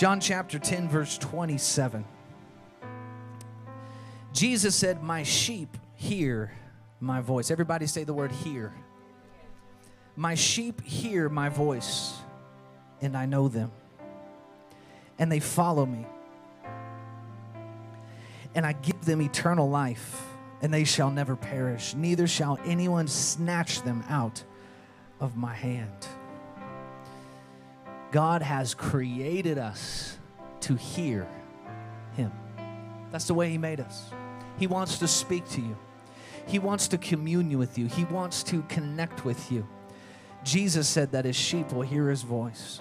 John chapter 10, verse 27. Jesus said, My sheep hear my voice. Everybody say the word hear. My sheep hear my voice, and I know them, and they follow me. And I give them eternal life, and they shall never perish, neither shall anyone snatch them out of my hand. God has created us to hear Him. That's the way He made us. He wants to speak to you, He wants to commune with you, He wants to connect with you. Jesus said that His sheep will hear His voice.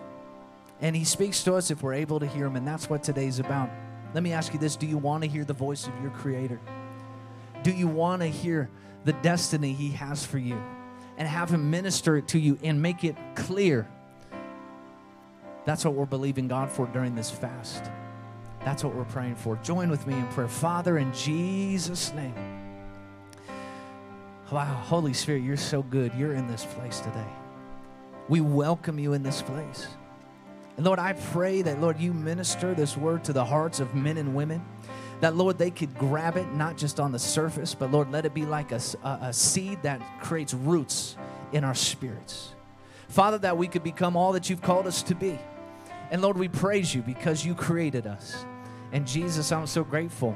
And He speaks to us if we're able to hear Him, and that's what today's about. Let me ask you this Do you want to hear the voice of your Creator? Do you want to hear the destiny He has for you and have Him minister it to you and make it clear? That's what we're believing God for during this fast. That's what we're praying for. Join with me in prayer. Father, in Jesus' name. Wow, Holy Spirit, you're so good. You're in this place today. We welcome you in this place. And Lord, I pray that, Lord, you minister this word to the hearts of men and women. That, Lord, they could grab it not just on the surface, but, Lord, let it be like a, a, a seed that creates roots in our spirits. Father, that we could become all that you've called us to be. And Lord, we praise you because you created us. And Jesus, I'm so grateful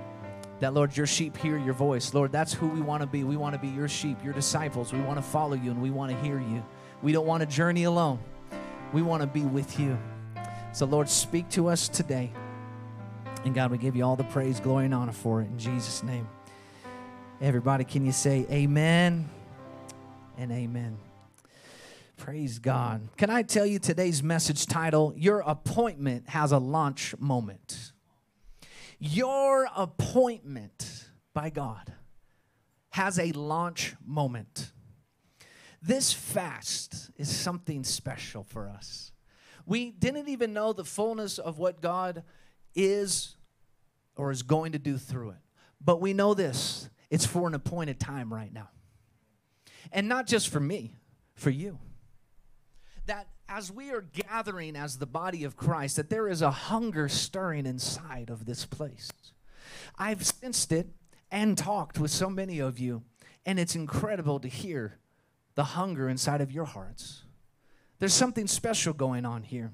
that, Lord, your sheep hear your voice. Lord, that's who we want to be. We want to be your sheep, your disciples. We want to follow you and we want to hear you. We don't want to journey alone, we want to be with you. So, Lord, speak to us today. And God, we give you all the praise, glory, and honor for it in Jesus' name. Everybody, can you say amen and amen? Praise God. Can I tell you today's message title? Your appointment has a launch moment. Your appointment by God has a launch moment. This fast is something special for us. We didn't even know the fullness of what God is or is going to do through it. But we know this it's for an appointed time right now. And not just for me, for you. That as we are gathering as the body of Christ, that there is a hunger stirring inside of this place. I've sensed it and talked with so many of you, and it's incredible to hear the hunger inside of your hearts. There's something special going on here.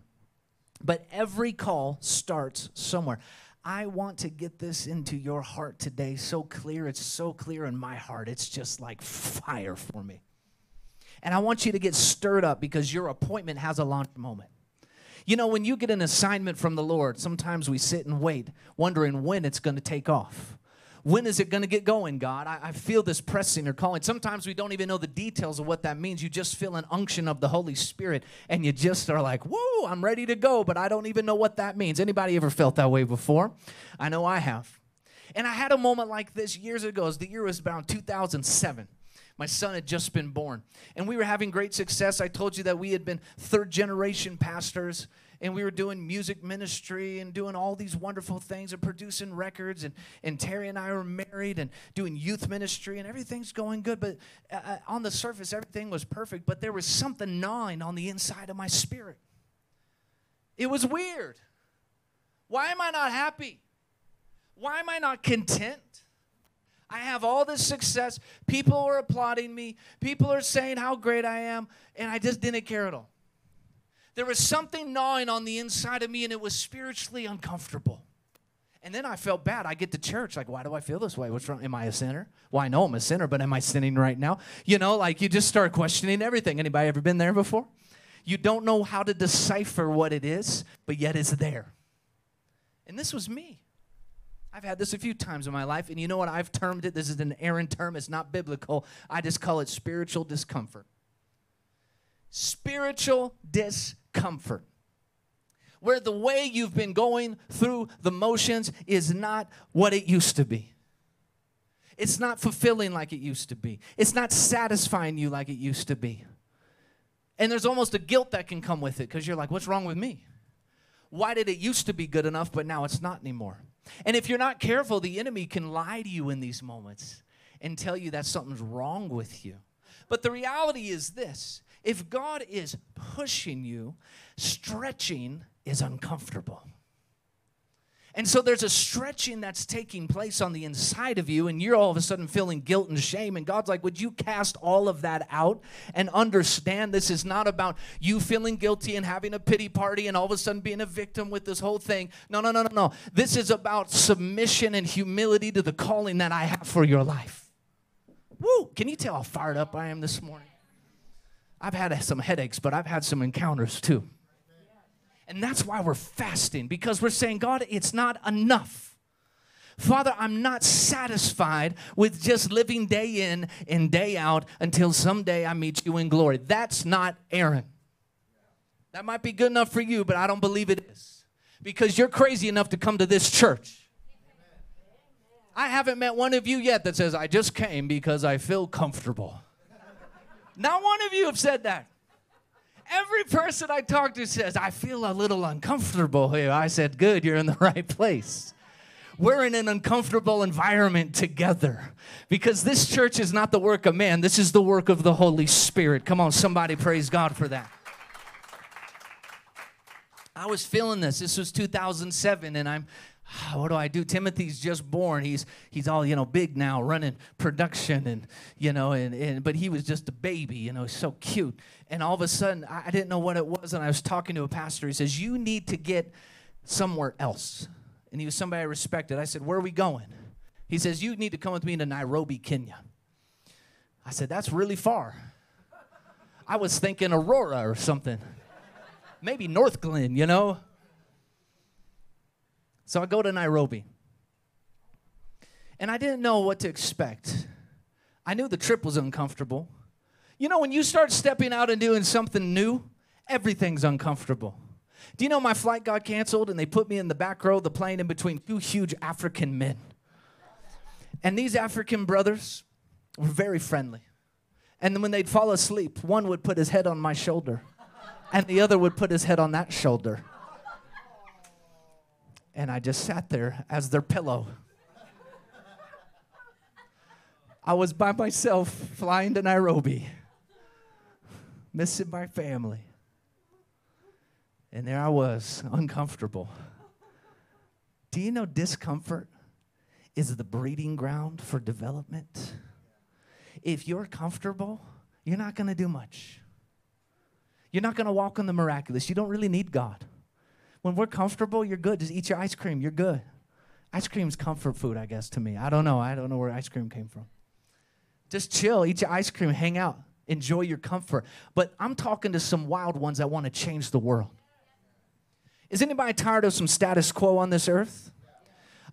But every call starts somewhere. I want to get this into your heart today so clear. It's so clear in my heart. It's just like fire for me. And I want you to get stirred up because your appointment has a launch moment. You know, when you get an assignment from the Lord, sometimes we sit and wait, wondering when it's going to take off. When is it going to get going, God? I, I, feel this pressing or calling. Sometimes we don't even know the details of what that means. You just feel an unction of the Holy Spirit and you just are like, whoa, I'm ready to go, but I don't even know what that means. Anybody ever felt that way before? I know I have. And I had a moment like this years ago, the year was around 2007. My son had just been born. And we were having great success. I told you that we had been third generation pastors and we were doing music ministry and doing all these wonderful things and producing records and, and terry and i were married and doing youth ministry and everything's going good but uh, uh, on the surface everything was perfect but there was something gnawing on the inside of my spirit it was weird why am i not happy why am i not content I have all this success. People are applauding me. People are saying how great I am. And I just didn't care at all. There was something gnawing on the inside of me, and it was spiritually uncomfortable. And then I felt bad. I get to church, like, why do I feel this way? What's wrong? Am I a sinner? Well, I know I'm a sinner, but am I sinning right now? You know, like you just start questioning everything. Anybody ever been there before? You don't know how to decipher what it is, but yet it's there. And this was me. I've had this a few times in my life, and you know what I've termed it? This is an Aaron term, it's not biblical. I just call it spiritual discomfort. Spiritual discomfort. Where the way you've been going through the motions is not what it used to be. It's not fulfilling like it used to be. It's not satisfying you like it used to be. And there's almost a guilt that can come with it because you're like, what's wrong with me? Why did it used to be good enough, but now it's not anymore? And if you're not careful, the enemy can lie to you in these moments and tell you that something's wrong with you. But the reality is this if God is pushing you, stretching is uncomfortable. And so there's a stretching that's taking place on the inside of you, and you're all of a sudden feeling guilt and shame. And God's like, Would you cast all of that out and understand this is not about you feeling guilty and having a pity party and all of a sudden being a victim with this whole thing? No, no, no, no, no. This is about submission and humility to the calling that I have for your life. Woo! Can you tell how fired up I am this morning? I've had some headaches, but I've had some encounters too. And that's why we're fasting, because we're saying, God, it's not enough. Father, I'm not satisfied with just living day in and day out until someday I meet you in glory. That's not Aaron. That might be good enough for you, but I don't believe it is. Because you're crazy enough to come to this church. I haven't met one of you yet that says, I just came because I feel comfortable. Not one of you have said that. Every person I talk to says, I feel a little uncomfortable here. I said, Good, you're in the right place. We're in an uncomfortable environment together because this church is not the work of man, this is the work of the Holy Spirit. Come on, somebody praise God for that. I was feeling this. This was 2007, and I'm what do I do? Timothy's just born. He's he's all you know big now, running production and you know and, and but he was just a baby. You know, so cute. And all of a sudden, I didn't know what it was, and I was talking to a pastor. He says, "You need to get somewhere else." And he was somebody I respected. I said, "Where are we going?" He says, "You need to come with me to Nairobi, Kenya." I said, "That's really far." I was thinking Aurora or something, maybe Northglenn, you know. So I go to Nairobi. And I didn't know what to expect. I knew the trip was uncomfortable. You know, when you start stepping out and doing something new, everything's uncomfortable. Do you know my flight got canceled and they put me in the back row of the plane in between two huge African men? And these African brothers were very friendly. And when they'd fall asleep, one would put his head on my shoulder, and the other would put his head on that shoulder and I just sat there as their pillow. I was by myself flying to Nairobi, missing my family. And there I was, uncomfortable. Do you know discomfort is the breeding ground for development? If you're comfortable, you're not going to do much. You're not going to walk in the miraculous. You don't really need God. When we're comfortable, you're good. Just eat your ice cream, you're good. Ice cream's comfort food, I guess, to me. I don't know. I don't know where ice cream came from. Just chill, eat your ice cream, hang out, enjoy your comfort. But I'm talking to some wild ones that want to change the world. Is anybody tired of some status quo on this earth?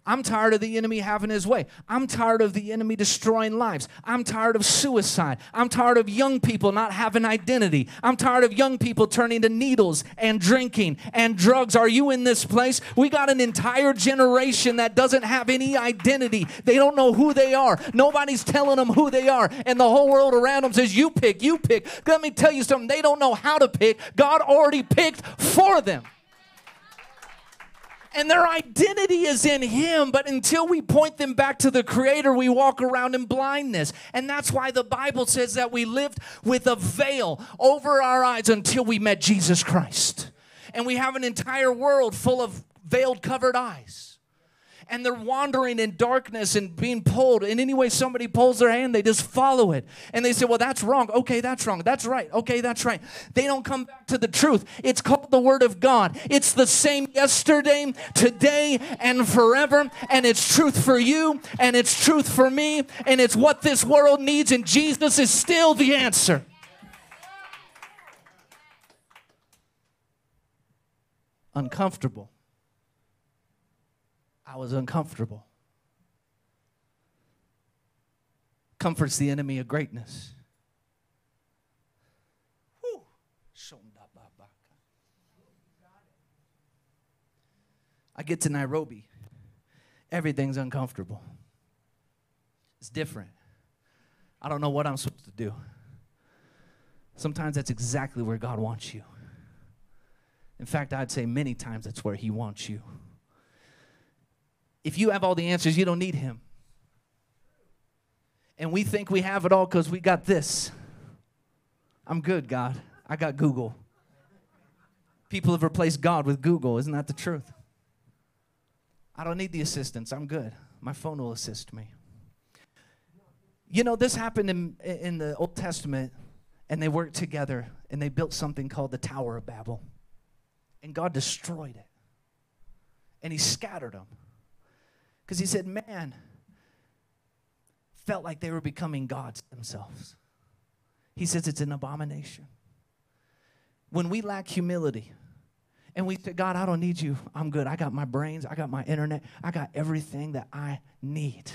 I'm tired of the enemy having his way. I'm tired of the enemy destroying lives. I'm tired of suicide. I'm tired of young people not having identity. I'm tired of young people turning to needles and drinking and drugs. Are you in this place? We got an entire generation that doesn't have any identity. They don't know who they are. Nobody's telling them who they are. And the whole world around them says, You pick, you pick. Let me tell you something. They don't know how to pick. God already picked for them and their identity is in Him. But until we point them back to the Creator, we walk around in blindness. And that's why the Bible says that we lived with a veil over our eyes until we met Jesus Christ. And we have an entire world full of veiled, covered eyes and they're wandering in darkness and being pulled. And any way somebody pulls their hand, they just follow it. And they say, Well, that's wrong. Okay, that's wrong. That's right. Okay, that's right. They don't come back to the truth. It's called the Word of God. It's the same yesterday, today, and forever. And it's truth for you, and it's truth for me, and it's what this world needs. And Jesus is still the answer. Uncomfortable I was uncomfortable. Comfort's the enemy of greatness. I get to Nairobi. Everything's uncomfortable. It's different. I don't know what I'm supposed to do. Sometimes that's exactly where God wants you. In fact, I'd say many times that's where He wants you. If you have all the answers, you don't need him. And we think we have it all because we got this. I'm good, God. I got Google. People have replaced God with Google. Isn't that the truth? I don't need the assistance. I'm good. My phone will assist me. You know, this happened in, in the Old Testament, and they worked together and they built something called the Tower of Babel. And God destroyed it. And He scattered them. Because He said, man, felt like they were becoming gods themselves. He says it's an abomination. When we lack humility, and we say, God, I don't need you. I'm good. I got my brains. I got my internet. I got everything that I need.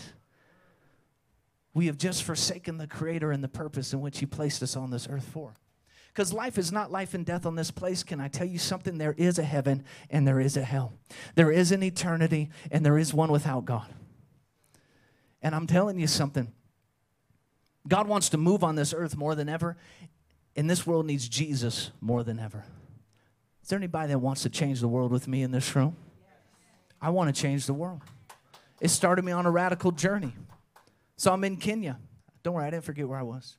We have just forsaken the Creator and the purpose in which He placed us on this earth for. Because life is not life and death on this place. Can I tell you something? There is a heaven and there is a hell. There is an eternity and there is one without God. And I'm telling you something. God wants to move on this earth more than ever, and this world needs Jesus more than ever. Is there anybody that wants to change the world with me in this room? I want to change the world. It started me on a radical journey. So I'm in Kenya. Don't worry, I didn't forget where I was.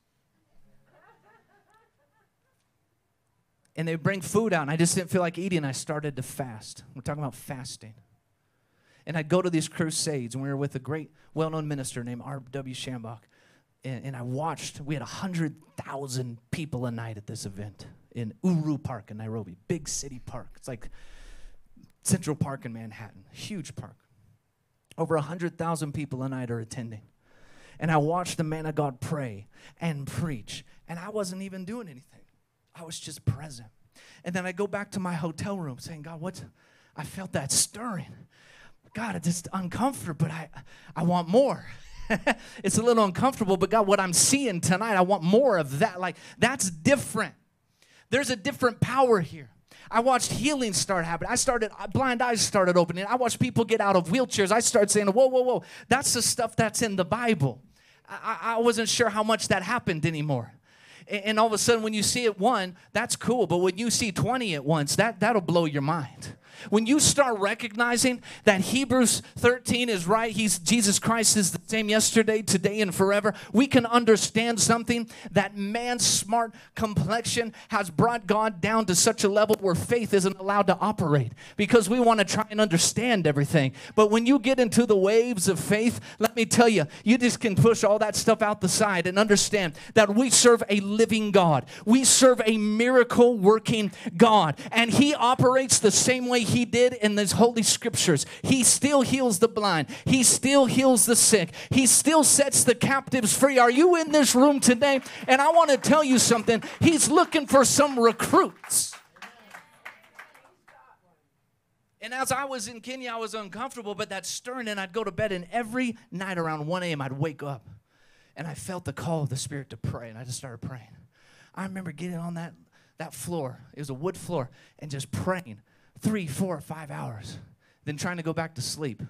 And they bring food out, and I just didn't feel like eating. I started to fast. We're talking about fasting. And I'd go to these crusades, and we were with a great, well known minister named R.W. Schambach. And, and I watched, we had 100,000 people a night at this event in Uhuru Park in Nairobi, big city park. It's like Central Park in Manhattan, huge park. Over 100,000 people a night are attending. And I watched the man of God pray and preach, and I wasn't even doing anything. I was just present. And then I go back to my hotel room saying, God, what? I felt that stirring. God, it's just uncomfortable, but I, I want more. it's a little uncomfortable, but God, what I'm seeing tonight, I want more of that. Like, that's different. There's a different power here. I watched healing start happening. I started, blind eyes started opening. I watched people get out of wheelchairs. I started saying, whoa, whoa, whoa. That's the stuff that's in the Bible. I, I wasn't sure how much that happened anymore. And all of a sudden, when you see it one, that's cool. But when you see 20 at once, that, that'll blow your mind. When you start recognizing that Hebrews 13 is right, he's Jesus Christ is the same yesterday, today, and forever, we can understand something that man's smart complexion has brought God down to such a level where faith isn't allowed to operate because we want to try and understand everything. But when you get into the waves of faith, let me tell you, you just can push all that stuff out the side and understand that we serve a living God. We serve a miracle working God, and He operates the same way he did in these holy scriptures. He still heals the blind, he still heals the sick, he still sets the captives free. Are you in this room today? And I want to tell you something. He's looking for some recruits. And as I was in Kenya, I was uncomfortable, but that stirring, and I'd go to bed, and every night around 1 a.m., I'd wake up and I felt the call of the Spirit to pray, and I just started praying. I remember getting on that, that floor, it was a wood floor, and just praying three, four, five hours, then trying to go back to sleep,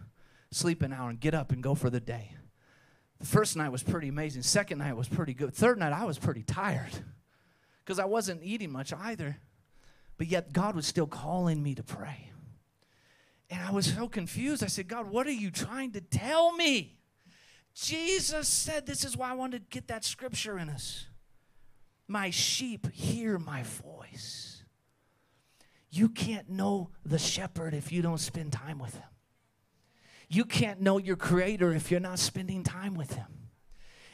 sleep an hour, and get up and go for the day. The first night was pretty amazing. Second night was pretty good. Third night, I was pretty tired because I wasn't eating much either. But yet, God was still calling me to pray. And I was so confused. I said, God, what are you trying to tell me? Jesus said, This is why I wanted to get that scripture in us. My sheep hear my voice. You can't know the shepherd if you don't spend time with him. You can't know your creator if you're not spending time with him.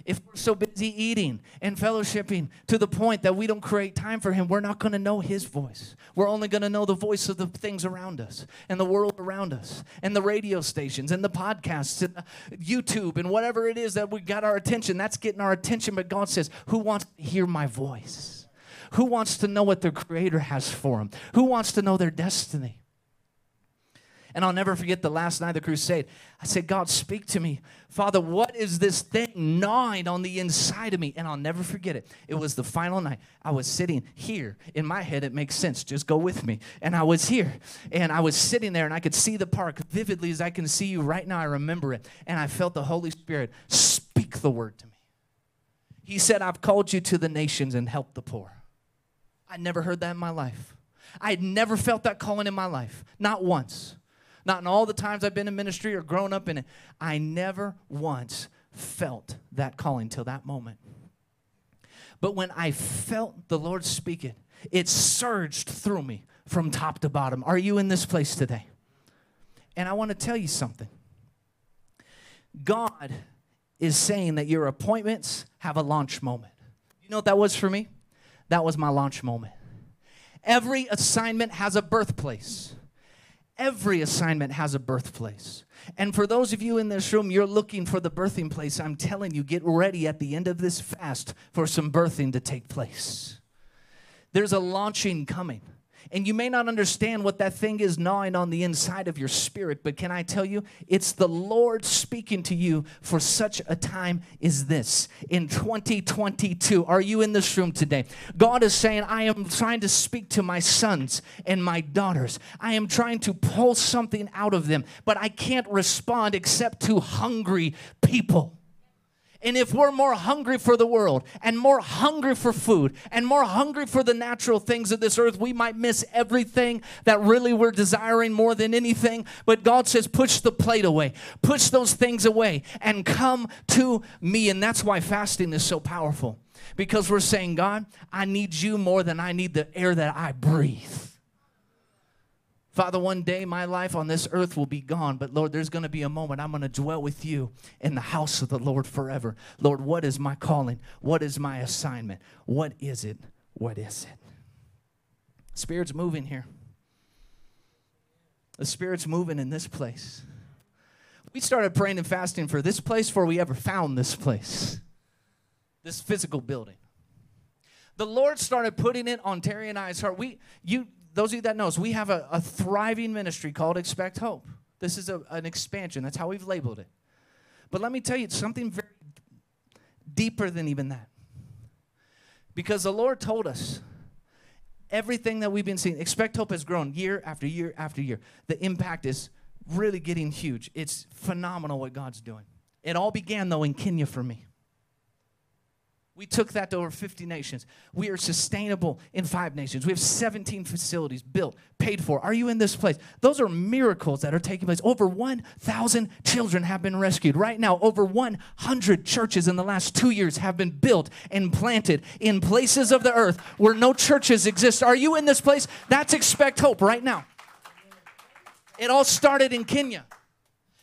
If we're so busy eating and fellowshipping to the point that we don't create time for him, we're not going to know his voice. We're only going to know the voice of the things around us and the world around us and the radio stations and the podcasts and YouTube and whatever it is that we got our attention. That's getting our attention. But God says, Who wants to hear my voice? Who wants to know what their Creator has for them? Who wants to know their destiny? And I'll never forget the last night of the crusade. I said, God, speak to me. Father, what is this thing gnawing on the inside of me? And I'll never forget it. It was the final night. I was sitting here. In my head, it makes sense. Just go with me. And I was here. And I was sitting there, and I could see the park vividly as I can see you right now. I remember it. And I felt the Holy Spirit speak the word to me. He said, I've called you to the nations and help the poor. I'd never heard that in my life. I had never felt that calling in my life, not once. Not in all the times I've been in ministry or grown up in it. I never once felt that calling till that moment. But when I felt the Lord speaking, it surged through me from top to bottom. Are you in this place today? And I want to tell you something. God is saying that your appointments have a launch moment. You know what that was for me? That was my launch moment. Every assignment has a birthplace. Every assignment has a birthplace. And for those of you in this room, you're looking for the birthing place. I'm telling you, get ready at the end of this fast for some birthing to take place. There's a launching coming. And you may not understand what that thing is gnawing on the inside of your spirit, but can I tell you, it's the Lord speaking to you for such a time as this in 2022. Are you in this room today? God is saying, I am trying to speak to my sons and my daughters. I am trying to pull something out of them, but I can't respond except to hungry people. And if we're more hungry for the world and more hungry for food and more hungry for the natural things of this earth, we might miss everything that really we're desiring more than anything. But God says, push the plate away, push those things away, and come to me. And that's why fasting is so powerful because we're saying, God, I need you more than I need the air that I breathe. Father, one day my life on this earth will be gone, but Lord, there's going to be a moment I'm going to dwell with you in the house of the Lord forever. Lord, what is my calling? What is my assignment? What is it? What is it? Spirit's moving here. The Spirit's moving in this place. We started praying and fasting for this place before we ever found this place, this physical building. The Lord started putting it on Terry and I's heart. We, you, those of you that knows, we have a, a thriving ministry called Expect Hope. This is a, an expansion. That's how we've labeled it. But let me tell you, it's something very deeper than even that. Because the Lord told us everything that we've been seeing, Expect Hope has grown year after year after year. The impact is really getting huge. It's phenomenal what God's doing. It all began, though, in Kenya for me. We took that to over 50 nations. We are sustainable in five nations. We have 17 facilities built, paid for. Are you in this place? Those are miracles that are taking place. Over 1,000 children have been rescued. Right now, over 100 churches in the last two years have been built and planted in places of the earth where no churches exist. Are you in this place? That's Expect Hope right now. It all started in Kenya.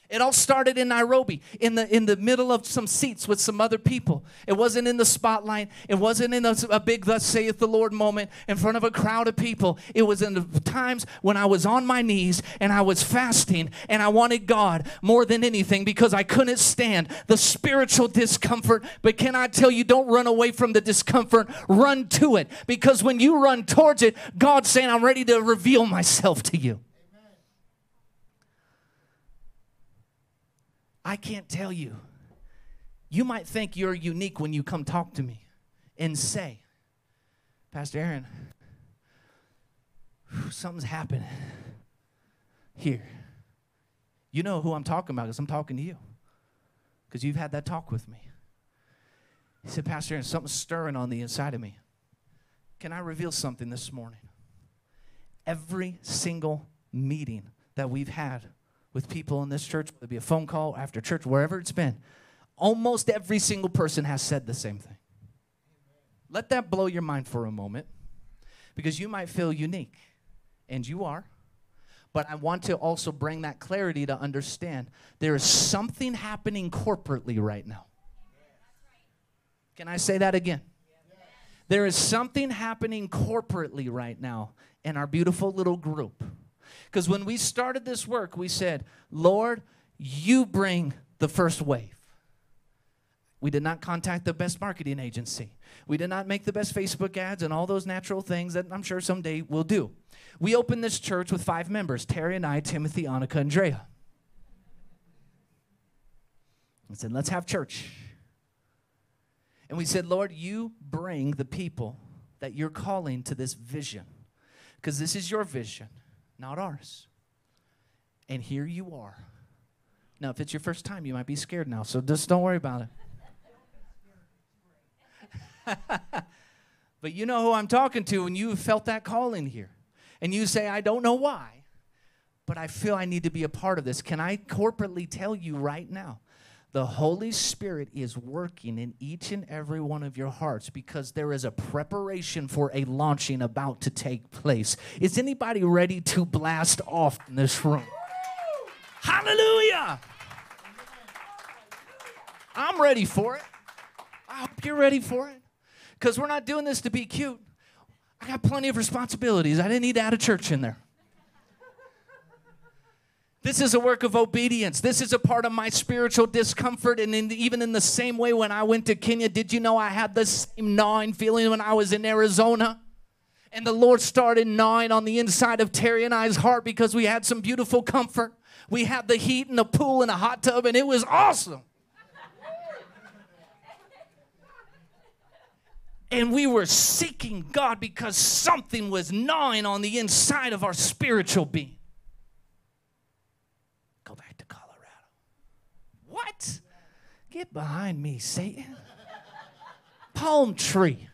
It all started in Nairobi, in the in the middle of some seats with some other people. It wasn't in the spotlight. It wasn't in a, a, big "Thus saith the Lord" moment in front of a crowd of people. It was in the times when I was on my knees and I was fasting and I wanted God more than anything because I couldn't stand the spiritual discomfort. But can I tell you, don't run away from the discomfort. Run to it because when you run towards it, God's saying, "I'm ready to reveal myself to you." I can't tell you. You might think you're unique when you come talk to me and say, Pastor Aaron, something's happening here. You know who I'm talking about because I'm talking to you because you've had that talk with me. He said, Pastor Aaron, something's stirring on the inside of me. Can I reveal something this morning? Every single meeting that we've had with people in this church, whether it be a phone call after church, wherever it's been, almost every single person has said the same thing. Let that blow your mind for a moment because you might feel unique, and you are. But I want to also bring that clarity to understand there is something happening corporately right now. Can I say that again? There is something happening corporately right now in our beautiful little group. Because when we started this work, we said, Lord, you bring the first wave. We did not contact the best marketing agency. We did not make the best Facebook ads and all those natural things that I'm sure someday we'll do. We opened this church with five members Terry and I, Timothy, Annika, and Drea. I said, let's have church. And we said, Lord, you bring the people that you're calling to this vision because this is your vision not ours. And here you are. Now, if it's your first time, you might be scared now, so just don't worry about it. but you know who I'm talking to when you felt that calling here. And you say, I don't know why, but I feel I need to be a part of this. Can I corporately tell you right now? The Holy Spirit is working in each and every one of your hearts because there is a preparation for a launching about to take place. Is anybody ready to blast off in this room? Hallelujah. I'm ready for it. I hope you're ready for it. Because we're not doing this to be cute. I got plenty of responsibilities. I didn't need to add a church in there. This is a work of obedience. This is a part of my spiritual discomfort. And in the, even in the same way, when I went to Kenya, did you know I had the same gnawing feeling when I was in Arizona? And the Lord started gnawing on the inside of Terry and I's heart because we had some beautiful comfort. We had the heat and the pool and a hot tub, and it was awesome. and we were seeking God because something was gnawing on the inside of our spiritual being. Go back to Colorado. What? Get behind me, Satan. Palm tree.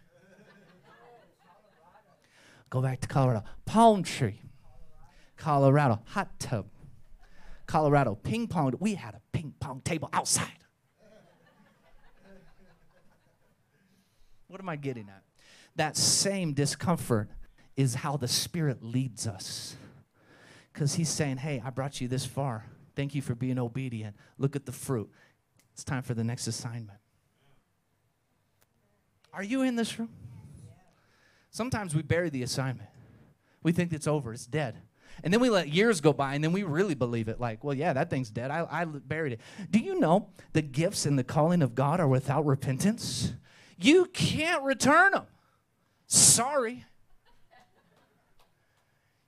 Go back to Colorado. Palm tree. Colorado. Hot tub. Colorado. Ping pong. We had a ping pong table outside. What am I getting at? That same discomfort is how the Spirit leads us. Because He's saying, Hey, I brought you this far. Thank you for being obedient. Look at the fruit. It's time for the next assignment. Are you in this room? Sometimes we bury the assignment. We think it's over, it's dead. And then we let years go by and then we really believe it like, well, yeah, that thing's dead. I, I buried it. Do you know the gifts and the calling of God are without repentance? You can't return them. Sorry.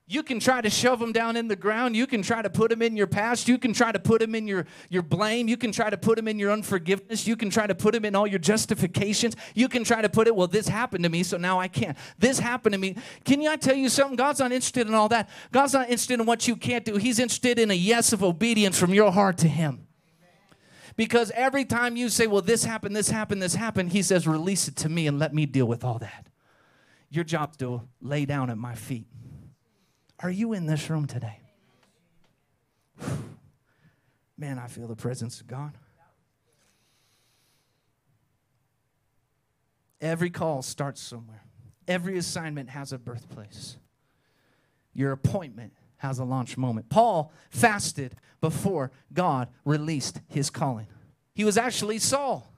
You can try to shove them down in the ground. You can try to put them in your past. You can try to put them in your, your blame. You can try to put them in your unforgiveness. You can try to put them in all your justifications. You can try to put it, well, this happened to me, so now I can't. This happened to me. Can I tell you something? God's not interested in all that. God's not interested in what you can't do. He's interested in a yes of obedience from your heart to Him. Because every time you say, well, this happened, this happened, this happened, he says, release it to me and let me deal with all that. Your job's to lay down at my feet. Are you in this room today? Man, I feel the presence of God. Every call starts somewhere. Every assignment has a birthplace. Your appointment has a launch moment. Paul fasted before God released his calling. He was actually Saul,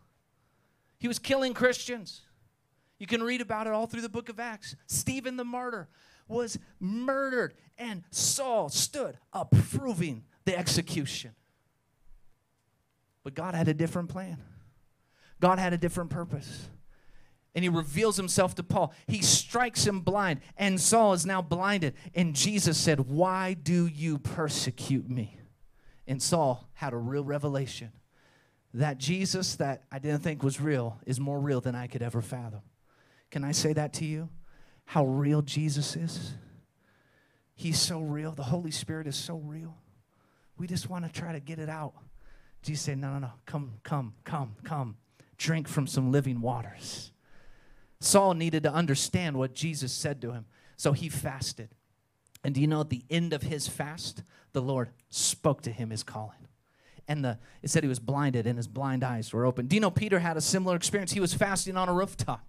he was killing Christians. You can read about it all through the book of Acts. Stephen the martyr was murdered, and Saul stood approving the execution. But God had a different plan, God had a different purpose and he reveals himself to Paul. He strikes him blind, and Saul is now blinded. And Jesus said, Why do you persecute me? And Saul had a real revelation that Jesus, that I didn't think was real, is more real than I could ever fathom. Can I say that to you? How real Jesus is? He's so real. The Holy Spirit is so real. We just want to try to get it out. Jesus said, No, no, no. Come, come, come, come. Drink from some living waters. Saul needed to understand what Jesus said to him. So he fasted. And do you know at the end of his fast, the Lord spoke to him his calling. And the, it said he was blinded and his blind eyes were open. Do you know Peter had a similar experience? He was fasting on a rooftop.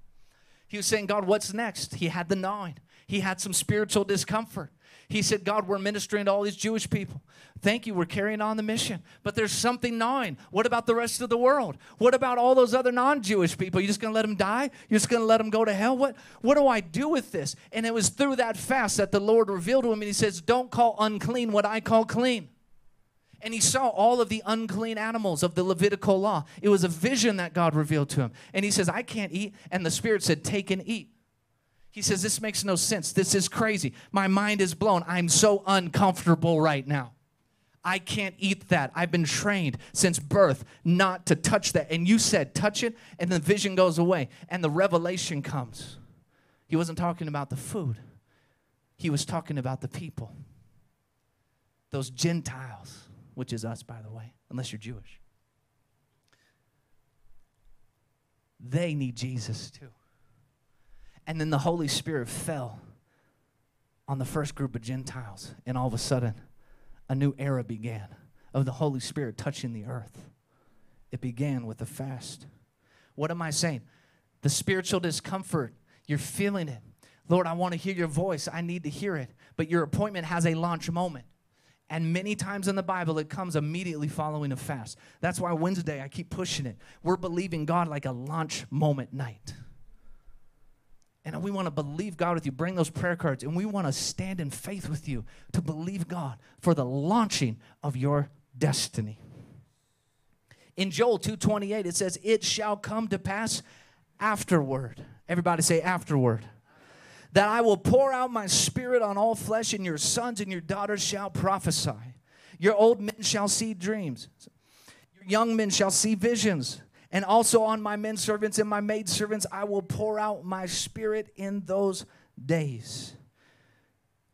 He was saying, God, what's next? He had the gnawing, he had some spiritual discomfort. He said, God, we're ministering to all these Jewish people. Thank you, we're carrying on the mission. But there's something gnawing. What about the rest of the world? What about all those other non Jewish people? You're just gonna let them die? You're just gonna let them go to hell? What, what do I do with this? And it was through that fast that the Lord revealed to him, and he says, Don't call unclean what I call clean. And he saw all of the unclean animals of the Levitical law. It was a vision that God revealed to him. And he says, I can't eat. And the Spirit said, Take and eat. He says, This makes no sense. This is crazy. My mind is blown. I'm so uncomfortable right now. I can't eat that. I've been trained since birth not to touch that. And you said, touch it, and the vision goes away, and the revelation comes. He wasn't talking about the food, he was talking about the people. Those Gentiles, which is us, by the way, unless you're Jewish. They need Jesus too. And then the Holy Spirit fell on the first group of Gentiles, and all of a sudden, a new era began of the Holy Spirit touching the earth. It began with a fast. What am I saying? The spiritual discomfort, you're feeling it. Lord, I want to hear your voice. I need to hear it. But your appointment has a launch moment. And many times in the Bible, it comes immediately following a fast. That's why Wednesday, I keep pushing it. We're believing God like a launch moment night. And we want to believe God with you. Bring those prayer cards, and we want to stand in faith with you to believe God for the launching of your destiny. In Joel 2:28 it says it shall come to pass afterward. Everybody say afterward. That I will pour out my spirit on all flesh and your sons and your daughters shall prophesy. Your old men shall see dreams. Your young men shall see visions. And also on my men servants and my maid servants I will pour out my spirit in those days.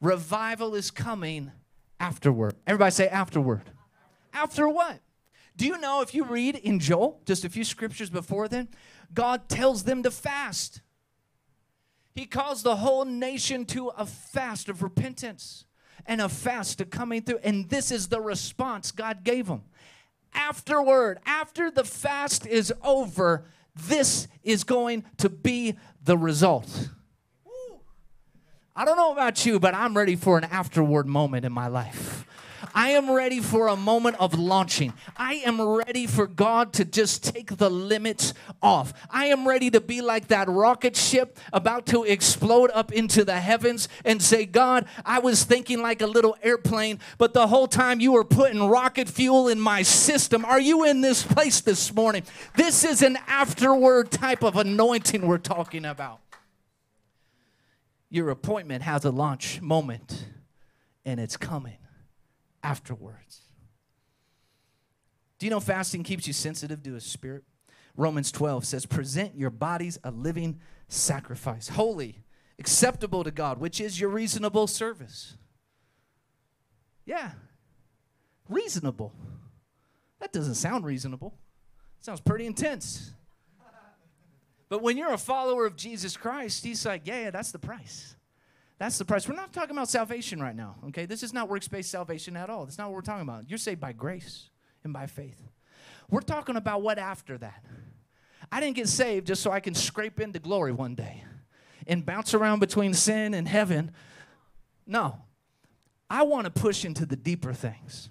Revival is coming afterward. Everybody say afterward. After what? Do you know if you read in Joel, just a few scriptures before then, God tells them to fast. He calls the whole nation to a fast of repentance and a fast to coming through. And this is the response God gave them. Afterward, after the fast is over, this is going to be the result. I don't know about you, but I'm ready for an afterward moment in my life. I am ready for a moment of launching. I am ready for God to just take the limits off. I am ready to be like that rocket ship about to explode up into the heavens and say, God, I was thinking like a little airplane, but the whole time you were putting rocket fuel in my system. Are you in this place this morning? This is an afterward type of anointing we're talking about. Your appointment has a launch moment, and it's coming afterwards. Do you know fasting keeps you sensitive to his spirit? Romans 12 says, Present your bodies a living sacrifice, holy, acceptable to God, which is your reasonable service. Yeah, reasonable. That doesn't sound reasonable. It sounds pretty intense. But when you're a follower of Jesus Christ, he's like, yeah, yeah, that's the price. That's the price. We're not talking about salvation right now, okay? This is not works based salvation at all. That's not what we're talking about. You're saved by grace and by faith. We're talking about what after that. I didn't get saved just so I can scrape into glory one day and bounce around between sin and heaven. No. I want to push into the deeper things.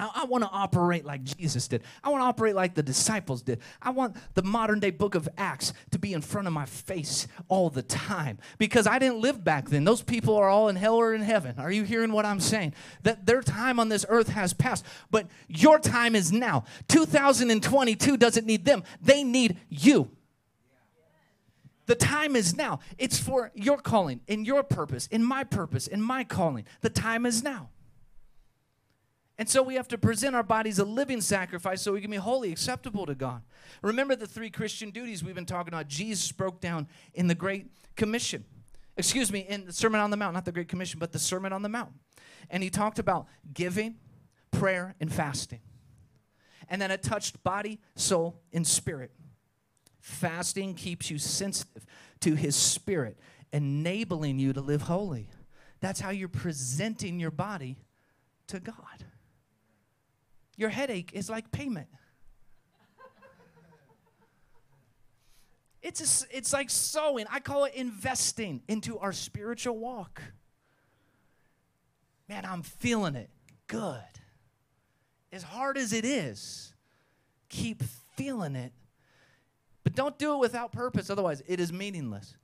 I, I want to operate like Jesus did. I want to operate like the disciples did. I want the modern day book of Acts to be in front of my face all the time because I didn't live back then. Those people are all in hell or in heaven. Are you hearing what I'm saying? That their time on this earth has passed, but your time is now. 2022 doesn't need them, they need you. The time is now. It's for your calling, in your purpose, in my purpose, in my calling. The time is now. And so we have to present our bodies a living sacrifice so we can be holy, acceptable to God. Remember the three Christian duties we've been talking about. Jesus broke down in the Great Commission. Excuse me, in the Sermon on the Mount, not the Great Commission, but the Sermon on the Mount. And he talked about giving, prayer, and fasting. And then it touched body, soul, and spirit. Fasting keeps you sensitive to his spirit, enabling you to live holy. That's how you're presenting your body to God. Your headache is like payment. It's, a, it's like sowing. I call it investing into our spiritual walk. Man, I'm feeling it good. As hard as it is, keep feeling it. But don't do it without purpose, otherwise, it is meaningless.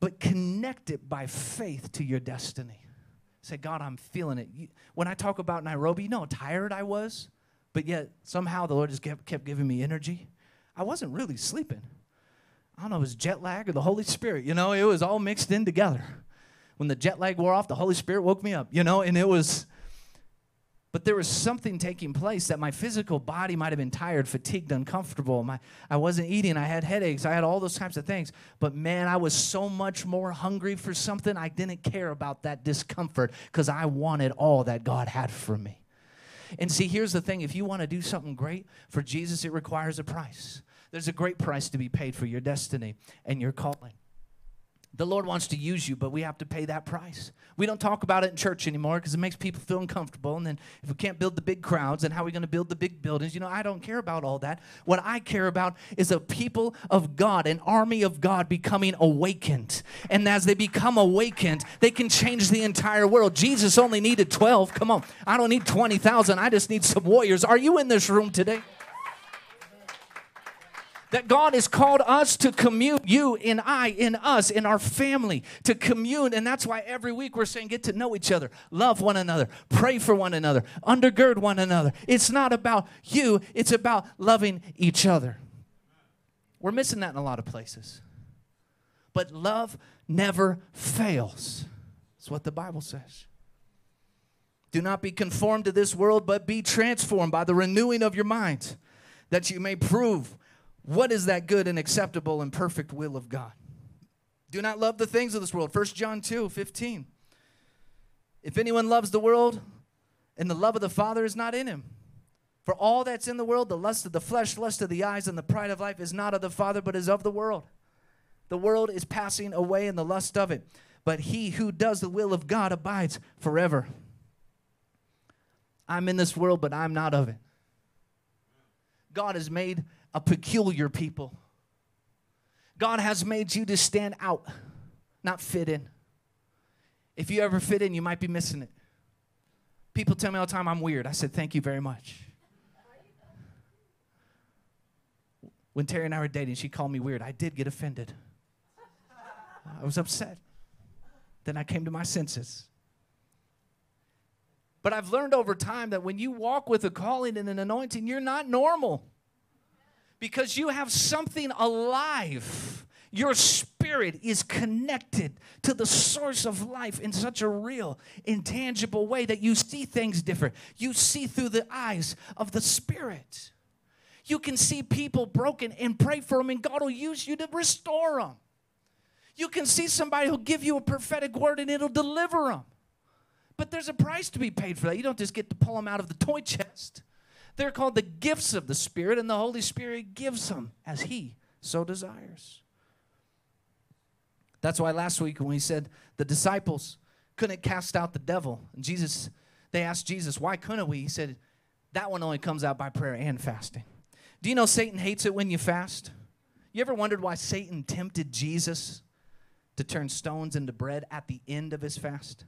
But connect it by faith to your destiny. Say, God, I'm feeling it. When I talk about Nairobi, you know how tired I was? But yet, somehow the Lord just kept, kept giving me energy. I wasn't really sleeping. I don't know, it was jet lag or the Holy Spirit. You know, it was all mixed in together. When the jet lag wore off, the Holy Spirit woke me up, you know, and it was, but there was something taking place that my physical body might have been tired, fatigued, uncomfortable. My, I wasn't eating, I had headaches, I had all those types of things. But man, I was so much more hungry for something, I didn't care about that discomfort because I wanted all that God had for me. And see, here's the thing if you want to do something great for Jesus, it requires a price. There's a great price to be paid for your destiny and your calling. The Lord wants to use you, but we have to pay that price. We don't talk about it in church anymore because it makes people feel uncomfortable. And then if we can't build the big crowds, then how are we going to build the big buildings? You know, I don't care about all that. What I care about is a people of God, an army of God becoming awakened. And as they become awakened, they can change the entire world. Jesus only needed 12. Come on. I don't need 20,000. I just need some warriors. Are you in this room today? That God has called us to commune, you and I, in us, in our family, to commune. And that's why every week we're saying get to know each other, love one another, pray for one another, undergird one another. It's not about you, it's about loving each other. We're missing that in a lot of places. But love never fails. That's what the Bible says. Do not be conformed to this world, but be transformed by the renewing of your mind, that you may prove what is that good and acceptable and perfect will of God? Do not love the things of this world. 1 John 2 15. If anyone loves the world, and the love of the Father is not in him. For all that's in the world, the lust of the flesh, lust of the eyes, and the pride of life is not of the Father, but is of the world. The world is passing away in the lust of it, but he who does the will of God abides forever. I'm in this world, but I'm not of it. God has made a peculiar people. God has made you to stand out, not fit in. If you ever fit in, you might be missing it. People tell me all the time I'm weird. I said, Thank you very much. When Terry and I were dating, she called me weird. I did get offended. I was upset. Then I came to my senses. But I've learned over time that when you walk with a calling and an anointing, you're not normal because you have something alive. Your spirit is connected to the source of life in such a real, intangible way that you see things different. You see through the eyes of the spirit. You can see people broken and pray for them, and God will use you to restore them. You can see somebody who'll give you a prophetic word and it'll deliver them. But there's a price to be paid for that. You don't just get to pull them out of the toy chest. They're called the gifts of the Spirit, and the Holy Spirit gives them as He so desires. That's why last week when we said the disciples couldn't cast out the devil, and Jesus, they asked Jesus, why couldn't we? He said, that one only comes out by prayer and fasting. Do you know Satan hates it when you fast? You ever wondered why Satan tempted Jesus to turn stones into bread at the end of his fast?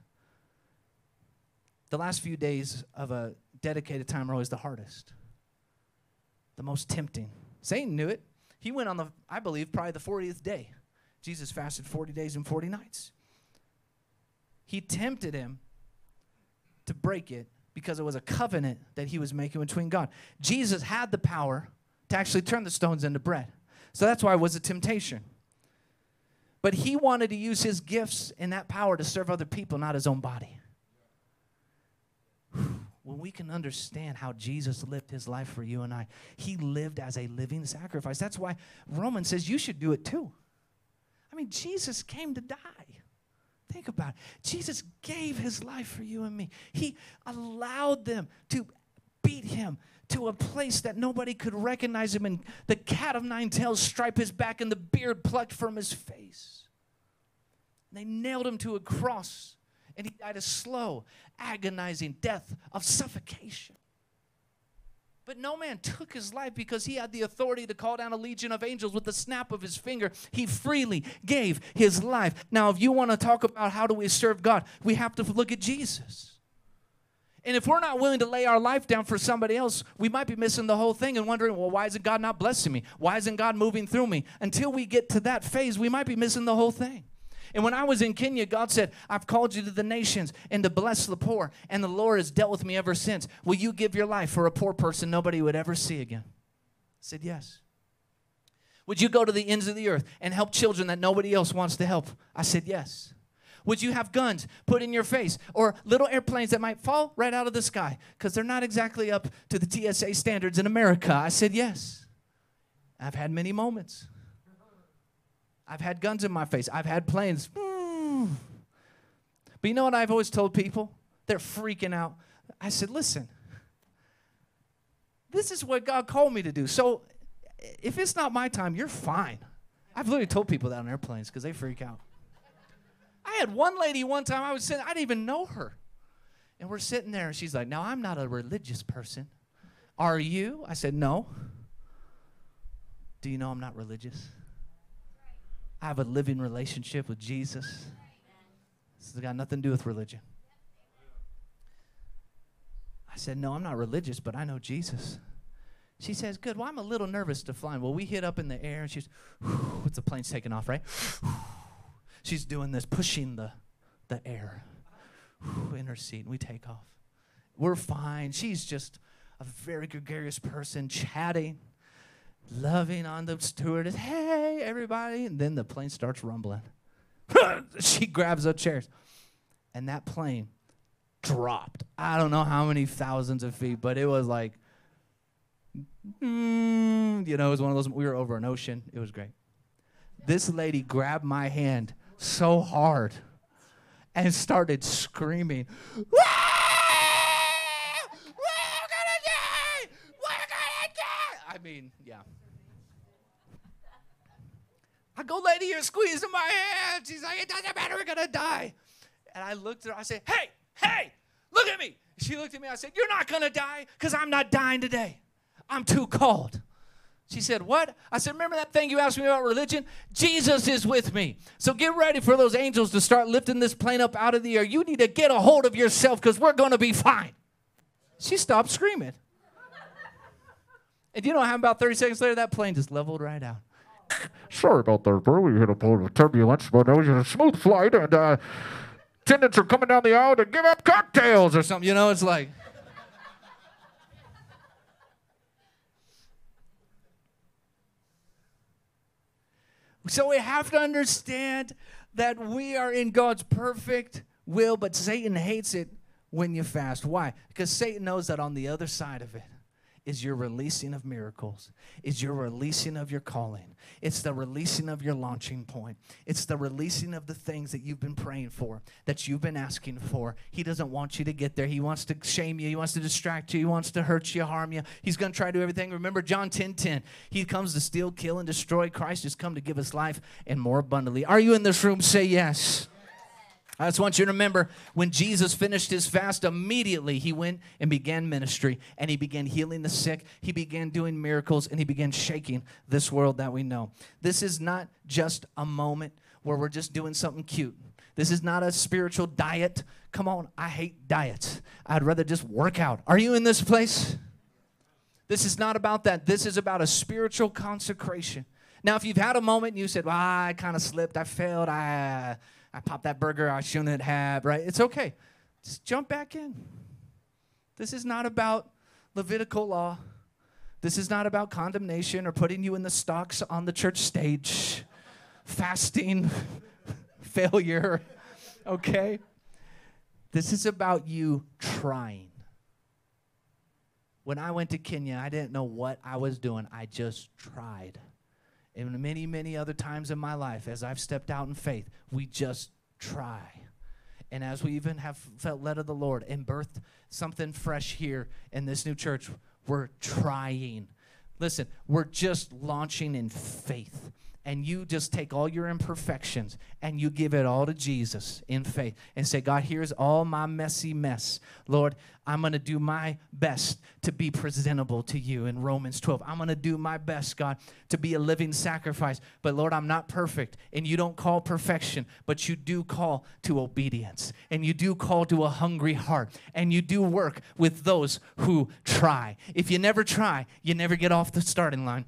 The last few days of a dedicated time are always the hardest, the most tempting. Satan knew it. He went on the, I believe, probably the 40th day. Jesus fasted 40 days and 40 nights. He tempted him to break it because it was a covenant that he was making between God. Jesus had the power to actually turn the stones into bread. So that's why it was a temptation. But he wanted to use his gifts and that power to serve other people, not his own body when we can understand how Jesus lived his life for you and I, he lived as a living sacrifice. That's why Romans says you should do it too. I mean, Jesus came to die. Think about it. Jesus gave his life for you and me. He allowed them to beat him to a place that nobody could recognize him, and the cat of nine tails stripe his back, and the beard plucked from his face. They nailed him to a cross and he died a slow, agonizing death of suffocation. But no man took his life because he had the authority to call down a legion of angels with the snap of his finger. He freely gave his life. Now, if you want to talk about how do we serve God, we have to look at Jesus. And if we're not willing to lay our life down for somebody else, we might be missing the whole thing and wondering, well, why isn't God not blessing me? Why isn't God moving through me? Until we get to that phase, we might be missing the whole thing. And when I was in Kenya, God said, I've called you to the nations and to bless the poor. And the Lord has dealt with me ever since. Will you give your life for a poor person nobody would ever see again? I said, Yes. Would you go to the ends of the earth and help children that nobody else wants to help? I said, Yes. Would you have guns put in your face or little airplanes that might fall right out of the sky because they're not exactly up to the TSA standards in America? I said, Yes. I've had many moments. I've had guns in my face. I've had planes. Hmm. But you know what I've always told people? They're freaking out. I said, listen, this is what God called me to do. So if it's not my time, you're fine. I've literally told people that on airplanes because they freak out. I had one lady one time, I was sitting, I didn't even know her. And we're sitting there, and she's like, Now, I'm not a religious person. Are you? I said, No. Do you know I'm not religious? I have a living relationship with Jesus. This has got nothing to do with religion. I said, No, I'm not religious, but I know Jesus. She says, Good. Well, I'm a little nervous to fly. Well, we hit up in the air, and she's, what's the plane's taking off, right? she's doing this, pushing the, the air in her seat, and we take off. We're fine. She's just a very gregarious person, chatting, loving on the stewardess. Hey, everybody. And then the plane starts rumbling. she grabs up chairs. And that plane dropped. I don't know how many thousands of feet, but it was like, mm, you know, it was one of those. We were over an ocean. It was great. This lady grabbed my hand so hard and started screaming. I mean, yeah. I go, lady, you're squeezing my hand. She's like, it doesn't matter, we're gonna die. And I looked at her, I said, hey, hey, look at me. She looked at me, I said, you're not gonna die, because I'm not dying today. I'm too cold. She said, What? I said, Remember that thing you asked me about religion? Jesus is with me. So get ready for those angels to start lifting this plane up out of the air. You need to get a hold of yourself because we're going to be fine. She stopped screaming. And you know how about 30 seconds later, that plane just leveled right out. Sorry about that, bro. We hit a point of turbulence, but it was in a smooth flight, and uh, attendants are coming down the aisle to give up cocktails or something. You know, it's like. So we have to understand that we are in God's perfect will, but Satan hates it when you fast. Why? Because Satan knows that on the other side of it, is your releasing of miracles, is your releasing of your calling. It's the releasing of your launching point. It's the releasing of the things that you've been praying for, that you've been asking for. He doesn't want you to get there. He wants to shame you. He wants to distract you. He wants to hurt you, harm you. He's going to try to do everything. Remember John 10 10. He comes to steal, kill, and destroy. Christ has come to give us life and more abundantly. Are you in this room? Say yes. I just want you to remember when Jesus finished his fast, immediately he went and began ministry and he began healing the sick. He began doing miracles and he began shaking this world that we know. This is not just a moment where we're just doing something cute. This is not a spiritual diet. Come on, I hate diets. I'd rather just work out. Are you in this place? This is not about that. This is about a spiritual consecration. Now, if you've had a moment and you said, well, I kind of slipped, I failed, I I popped that burger I shouldn't have, right? It's okay. Just jump back in. This is not about Levitical law. This is not about condemnation or putting you in the stocks on the church stage, fasting, failure, okay? This is about you trying. When I went to Kenya, I didn't know what I was doing. I just tried and many, many other times in my life, as I've stepped out in faith, we just try. And as we even have felt led of the Lord and birthed something fresh here in this new church, we're trying. Listen, we're just launching in faith and you just take all your imperfections and you give it all to Jesus in faith and say, God, here's all my messy mess. Lord, I'm going to do my best to be presentable to you in Romans 12. I'm going to do my best, God, to be a living sacrifice. But Lord, I'm not perfect. And you don't call perfection, but you do call to obedience. And you do call to a hungry heart. And you do work with those who try. If you never try, you never get off the starting line.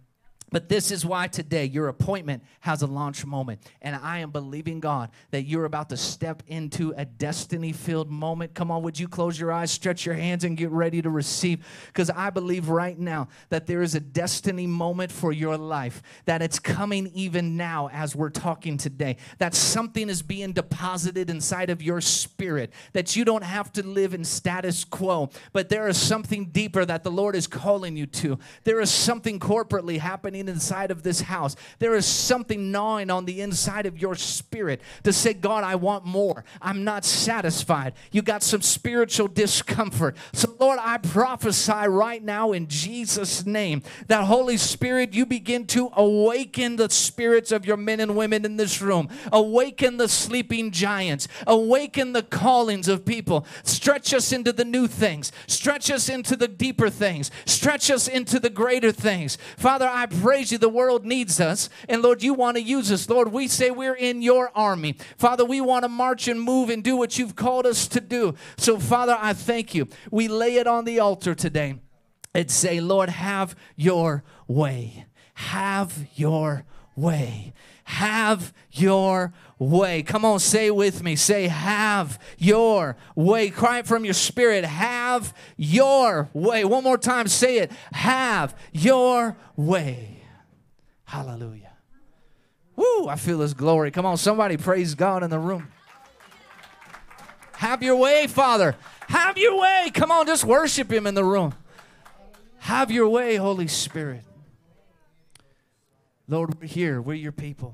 But this is why today your appointment has a launch moment. And I am believing God that you're about to step into a destiny filled moment. Come on, would you close your eyes, stretch your hands, and get ready to receive? Because I believe right now that there is a destiny moment for your life, that it's coming even now as we're talking today, that something is being deposited inside of your spirit, that you don't have to live in status quo, but there is something deeper that the Lord is calling you to. There is something corporately happening happening inside of this house. There is something gnawing on the inside of your spirit to say, God, I want more. I'm not satisfied. You got some spiritual discomfort. So, Lord, I prophesy right now in Jesus' name that Holy Spirit, you begin to awaken the spirits of your men and women in this room, awaken the sleeping giants, awaken the callings of people, stretch us into the new things, stretch us into the deeper things, stretch us into the greater things. Father, I praise you. The world needs us, and Lord, you want to use us. Lord, we say we're in your army. Father, we want to march and move and do what you've called us to do. So, Father, I thank you. We lay it on the altar today and say, Lord, have your way. Have your way. Have your way. Come on, say with me. Say, have your way. Cry it from your spirit. Have your way. One more time, say it. Have your way. Hallelujah. Woo, I feel his glory. Come on, somebody praise God in the room. Have your way, Father. Have your way. Come on, just worship him in the room. Have your way, Holy Spirit. Lord, we're here. We're your people.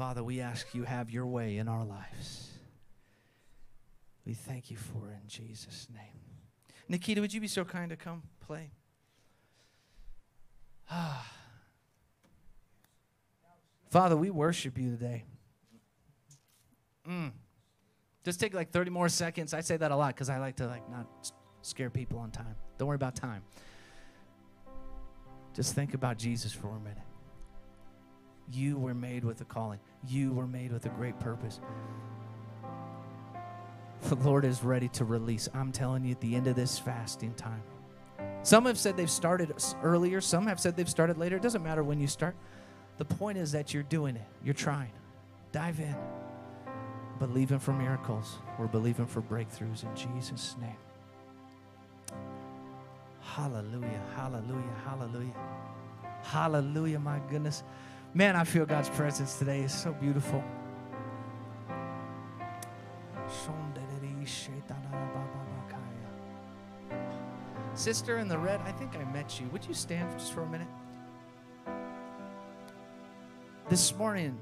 Father, we ask you have your way in our lives. We thank you for it in Jesus' name. Nikita, would you be so kind to come play? Ah. Father, we worship you today. Mm. Just take like 30 more seconds. I say that a lot because I like to like not scare people on time. Don't worry about time. Just think about Jesus for a minute. You were made with a calling. You were made with a great purpose. The Lord is ready to release. I'm telling you, at the end of this fasting time. Some have said they've started earlier, some have said they've started later. It doesn't matter when you start. The point is that you're doing it, you're trying. Dive in. Believing for miracles. We're believing for breakthroughs in Jesus' name. Hallelujah, hallelujah, hallelujah. Hallelujah, my goodness. Man, I feel God's presence today. It's so beautiful. Sister in the red, I think I met you. Would you stand just for a minute? This morning,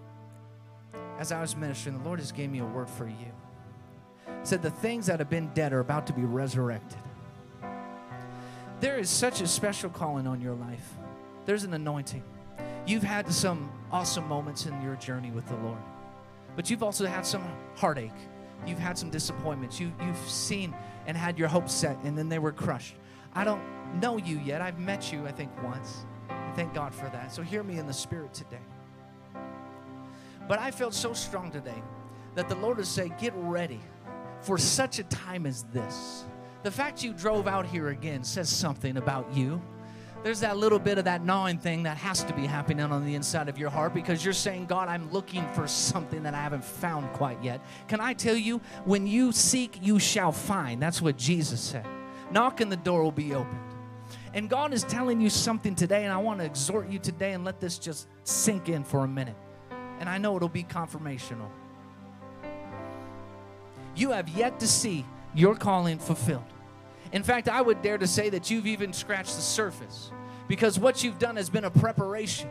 as I was ministering, the Lord just gave me a word for you. He said, The things that have been dead are about to be resurrected. There is such a special calling on your life, there's an anointing. You've had some awesome moments in your journey with the Lord, but you've also had some heartache. You've had some disappointments. You, you've seen and had your hopes set, and then they were crushed. I don't know you yet. I've met you, I think, once. And thank God for that. So hear me in the spirit today. But I felt so strong today that the Lord is saying, Get ready for such a time as this. The fact you drove out here again says something about you. There's that little bit of that gnawing thing that has to be happening on the inside of your heart because you're saying, God, I'm looking for something that I haven't found quite yet. Can I tell you, when you seek, you shall find. That's what Jesus said. Knock and the door will be opened. And God is telling you something today, and I want to exhort you today and let this just sink in for a minute. And I know it'll be confirmational. You have yet to see your calling fulfilled. In fact, I would dare to say that you've even scratched the surface because what you've done has been a preparation.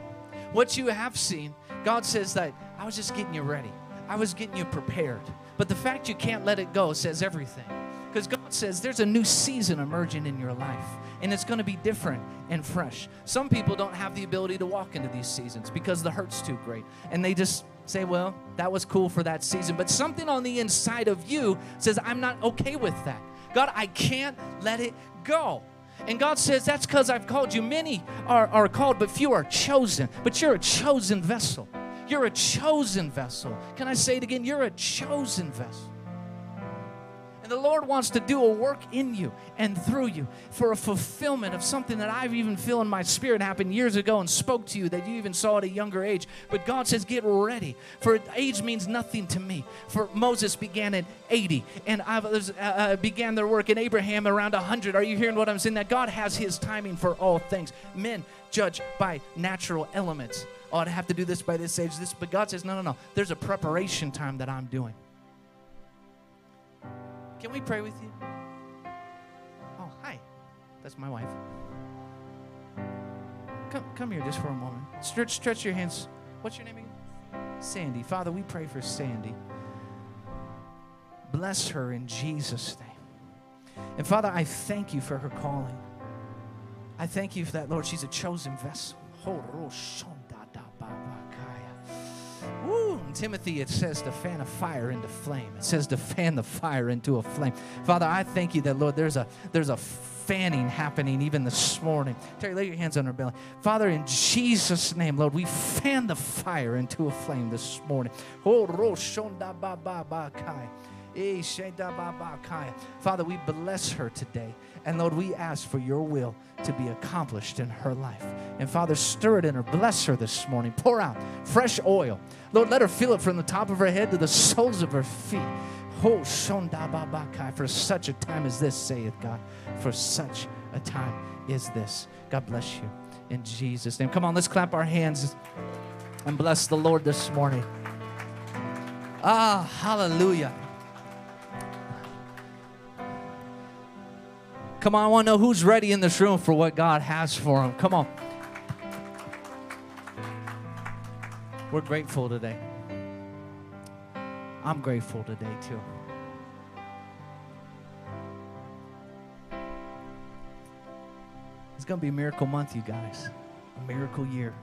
What you have seen, God says that I was just getting you ready, I was getting you prepared. But the fact you can't let it go says everything. Because God says there's a new season emerging in your life, and it's going to be different and fresh. Some people don't have the ability to walk into these seasons because the hurt's too great, and they just say, Well, that was cool for that season. But something on the inside of you says, I'm not okay with that. God, I can't let it go. And God says, That's because I've called you. Many are, are called, but few are chosen. But you're a chosen vessel. You're a chosen vessel. Can I say it again? You're a chosen vessel. And the Lord wants to do a work in you and through you for a fulfillment of something that I've even feel in my spirit happened years ago and spoke to you that you even saw at a younger age. But God says, get ready. For age means nothing to me. For Moses began at 80 and others uh, uh, began their work in Abraham around 100. Are you hearing what I'm saying? That God has his timing for all things. Men judge by natural elements. Oh, I'd have to do this by this age, this, but God says, no, no, no. There's a preparation time that I'm doing. Can we pray with you? Oh, hi. That's my wife. come, come here just for a moment. Stretch, stretch your hands. What's your name again? Sandy. Father, we pray for Sandy. Bless her in Jesus' name. And Father, I thank you for her calling. I thank you for that, Lord. She's a chosen vessel. Oh, Woo. In Timothy, it says to fan a fire into flame. It says to fan the fire into a flame. Father, I thank you that, Lord, there's a there's a fanning happening even this morning. Terry, lay your hands on her belly. Father, in Jesus' name, Lord, we fan the fire into a flame this morning. Oh, roshonda ba eh, ba ba kai. Father, we bless her today. And Lord, we ask for your will to be accomplished in her life. And Father, stir it in her. Bless her this morning. Pour out fresh oil. Lord, let her feel it from the top of her head to the soles of her feet. Oh, for such a time as this, saith God. For such a time is this. God bless you in Jesus' name. Come on, let's clap our hands and bless the Lord this morning. Ah, hallelujah. Come on, I want to know who's ready in this room for what God has for them. Come on. We're grateful today. I'm grateful today, too. It's going to be a miracle month, you guys. A miracle year.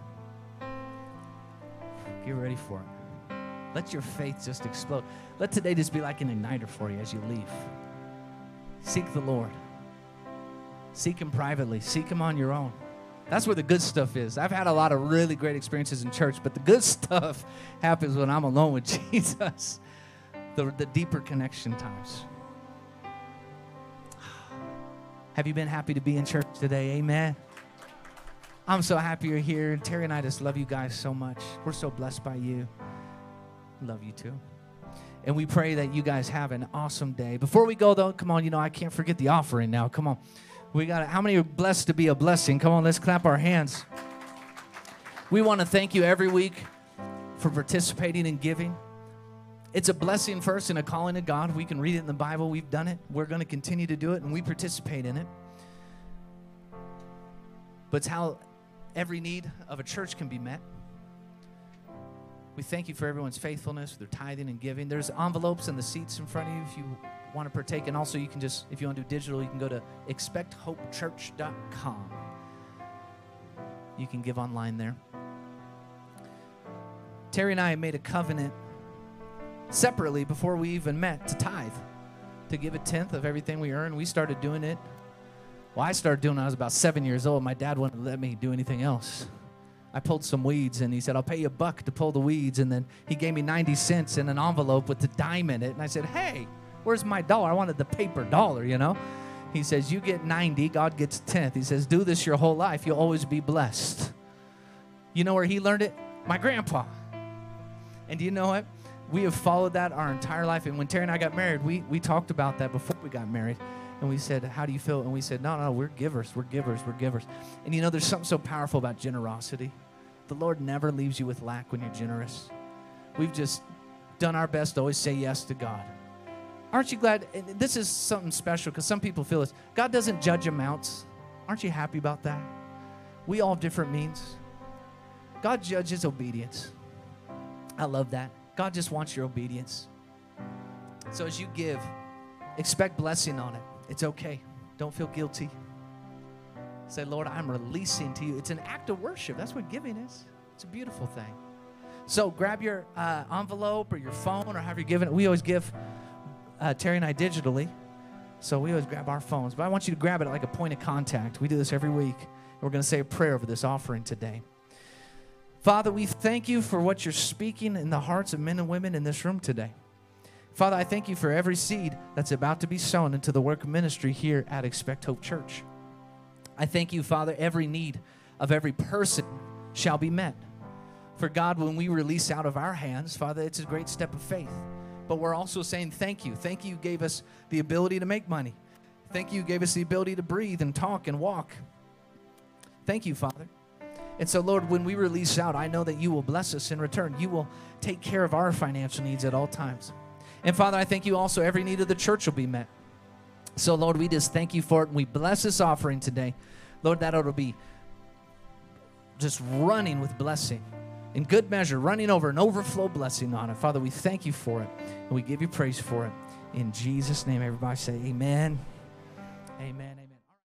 Get ready for it. Let your faith just explode. Let today just be like an igniter for you as you leave. Seek the Lord. Seek Him privately, seek Him on your own. That's where the good stuff is. I've had a lot of really great experiences in church, but the good stuff happens when I'm alone with Jesus. The, the deeper connection times. Have you been happy to be in church today? Amen. I'm so happy you're here. Terry and I just love you guys so much. We're so blessed by you. Love you too. And we pray that you guys have an awesome day. Before we go, though, come on, you know, I can't forget the offering now. Come on. We got it. how many are blessed to be a blessing? Come on, let's clap our hands. We want to thank you every week for participating in giving. It's a blessing first and a calling to God. We can read it in the Bible. We've done it. We're going to continue to do it, and we participate in it. But it's how every need of a church can be met. We thank you for everyone's faithfulness, their tithing and giving. There's envelopes in the seats in front of you if you want to partake. And also, you can just, if you want to do digital, you can go to expecthopechurch.com. You can give online there. Terry and I made a covenant separately before we even met to tithe, to give a tenth of everything we earn. We started doing it. Well, I started doing it I was about seven years old. My dad wouldn't let me do anything else. I pulled some weeds and he said, I'll pay you a buck to pull the weeds. And then he gave me 90 cents in an envelope with the dime in it. And I said, Hey, Where's my dollar? I wanted the paper dollar, you know? He says, You get 90, God gets 10th. He says, Do this your whole life. You'll always be blessed. You know where he learned it? My grandpa. And do you know what? We have followed that our entire life. And when Terry and I got married, we, we talked about that before we got married. And we said, How do you feel? And we said, No, no, we're givers. We're givers. We're givers. And you know, there's something so powerful about generosity. The Lord never leaves you with lack when you're generous. We've just done our best to always say yes to God. Aren't you glad? This is something special because some people feel this. God doesn't judge amounts. Aren't you happy about that? We all have different means. God judges obedience. I love that. God just wants your obedience. So as you give, expect blessing on it. It's okay. Don't feel guilty. Say, Lord, I'm releasing to you. It's an act of worship. That's what giving is. It's a beautiful thing. So grab your uh, envelope or your phone or however you're giving it. We always give uh, Terry and I digitally. So we always grab our phones. But I want you to grab it like a point of contact. We do this every week. We're going to say a prayer over this offering today. Father, we thank you for what you're speaking in the hearts of men and women in this room today. Father, I thank you for every seed that's about to be sown into the work of ministry here at Expect Hope Church. I thank you, Father, every need of every person shall be met. For God, when we release out of our hands, Father, it's a great step of faith but we're also saying thank you. Thank you, you gave us the ability to make money. Thank you, you gave us the ability to breathe and talk and walk. Thank you, Father. And so, Lord, when we release out, I know that you will bless us in return. You will take care of our financial needs at all times. And Father, I thank you also every need of the church will be met. So, Lord, we just thank you for it and we bless this offering today. Lord, that it'll be just running with blessing. In good measure, running over an overflow blessing on it. Father, we thank you for it. And we give you praise for it. In Jesus' name, everybody say amen. Amen.